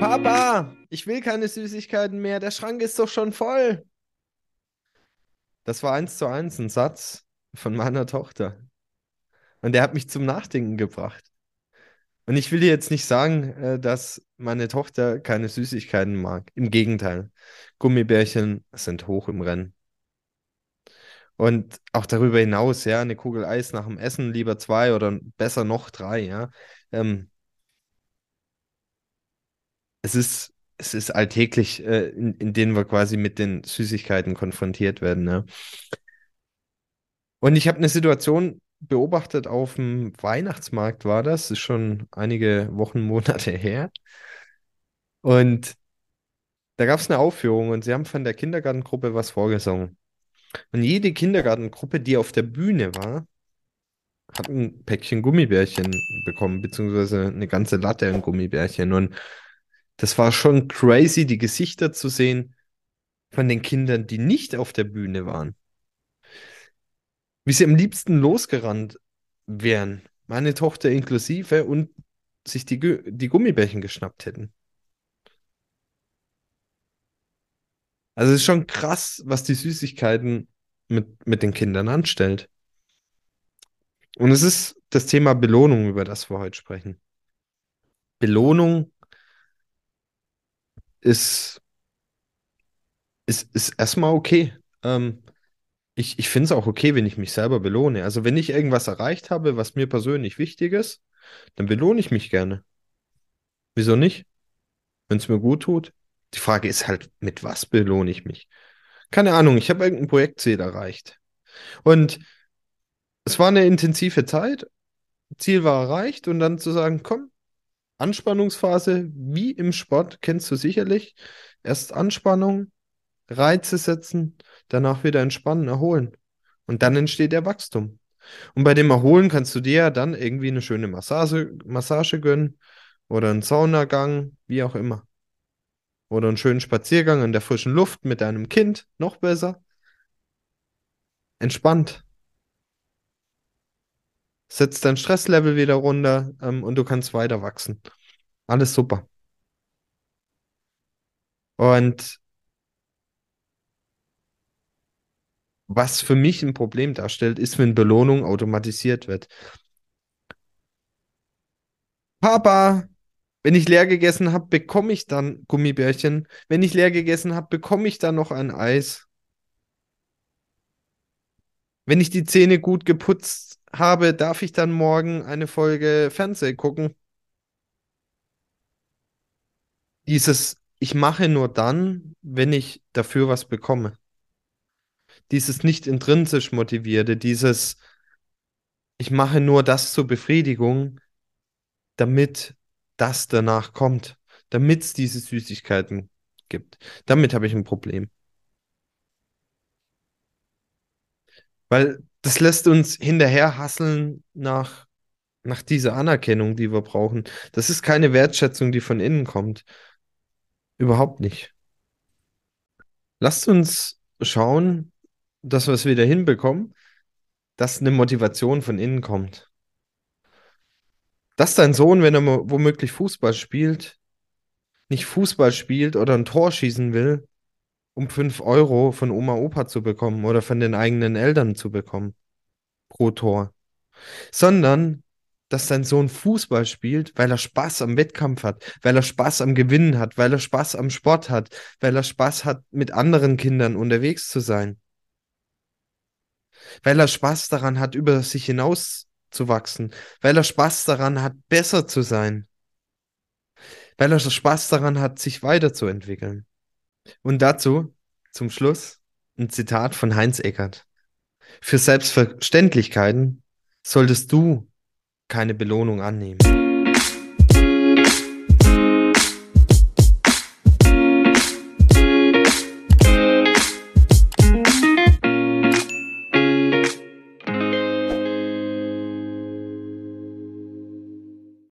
Papa, ich will keine Süßigkeiten mehr, der Schrank ist doch schon voll. Das war eins zu eins ein Satz von meiner Tochter. Und der hat mich zum Nachdenken gebracht. Und ich will dir jetzt nicht sagen, äh, dass meine Tochter keine Süßigkeiten mag. Im Gegenteil. Gummibärchen sind hoch im Rennen. Und auch darüber hinaus, ja, eine Kugel Eis nach dem Essen, lieber zwei oder besser noch drei, ja. Ähm, es ist, es ist alltäglich, äh, in, in denen wir quasi mit den Süßigkeiten konfrontiert werden, ne? Und ich habe eine Situation beobachtet auf dem Weihnachtsmarkt, war das, ist schon einige Wochen, Monate her. Und da gab es eine Aufführung und sie haben von der Kindergartengruppe was vorgesungen. Und jede Kindergartengruppe, die auf der Bühne war, hat ein Päckchen Gummibärchen bekommen, beziehungsweise eine ganze Latte an Gummibärchen. Und das war schon crazy, die Gesichter zu sehen von den Kindern, die nicht auf der Bühne waren. Wie sie am liebsten losgerannt wären, meine Tochter inklusive, und sich die, die Gummibärchen geschnappt hätten. Also es ist schon krass, was die Süßigkeiten mit, mit den Kindern anstellt. Und es ist das Thema Belohnung, über das wir heute sprechen. Belohnung ist, ist, ist erstmal okay. Ähm, ich ich finde es auch okay, wenn ich mich selber belohne. Also wenn ich irgendwas erreicht habe, was mir persönlich wichtig ist, dann belohne ich mich gerne. Wieso nicht? Wenn es mir gut tut. Die Frage ist halt, mit was belohne ich mich? Keine Ahnung, ich habe irgendein Projektziel erreicht. Und es war eine intensive Zeit, Ziel war erreicht und dann zu sagen, komm, Anspannungsphase, wie im Sport, kennst du sicherlich. Erst Anspannung, Reize setzen, danach wieder entspannen, erholen. Und dann entsteht der Wachstum. Und bei dem Erholen kannst du dir ja dann irgendwie eine schöne Massage, Massage gönnen oder einen Saunagang, wie auch immer. Oder einen schönen Spaziergang in der frischen Luft mit deinem Kind, noch besser. Entspannt. Setzt dein Stresslevel wieder runter ähm, und du kannst weiter wachsen. Alles super. Und was für mich ein Problem darstellt, ist, wenn Belohnung automatisiert wird. Papa, wenn ich leer gegessen habe, bekomme ich dann Gummibärchen. Wenn ich leer gegessen habe, bekomme ich dann noch ein Eis. Wenn ich die Zähne gut geputzt habe, darf ich dann morgen eine Folge Fernsehen gucken. Dieses, ich mache nur dann, wenn ich dafür was bekomme dieses nicht intrinsisch motivierte, dieses, ich mache nur das zur Befriedigung, damit das danach kommt, damit es diese Süßigkeiten gibt. Damit habe ich ein Problem. Weil das lässt uns hinterher hasseln nach, nach dieser Anerkennung, die wir brauchen. Das ist keine Wertschätzung, die von innen kommt. Überhaupt nicht. Lasst uns schauen, dass wir es wieder hinbekommen, dass eine Motivation von innen kommt. Dass dein Sohn, wenn er womöglich Fußball spielt, nicht Fußball spielt oder ein Tor schießen will, um 5 Euro von Oma Opa zu bekommen oder von den eigenen Eltern zu bekommen pro Tor, sondern dass dein Sohn Fußball spielt, weil er Spaß am Wettkampf hat, weil er Spaß am Gewinnen hat, weil er Spaß am Sport hat, weil er Spaß hat, mit anderen Kindern unterwegs zu sein weil er Spaß daran hat, über sich hinaus zu wachsen, weil er Spaß daran hat, besser zu sein, weil er Spaß daran hat, sich weiterzuentwickeln. Und dazu, zum Schluss, ein Zitat von Heinz Eckert. Für Selbstverständlichkeiten solltest du keine Belohnung annehmen.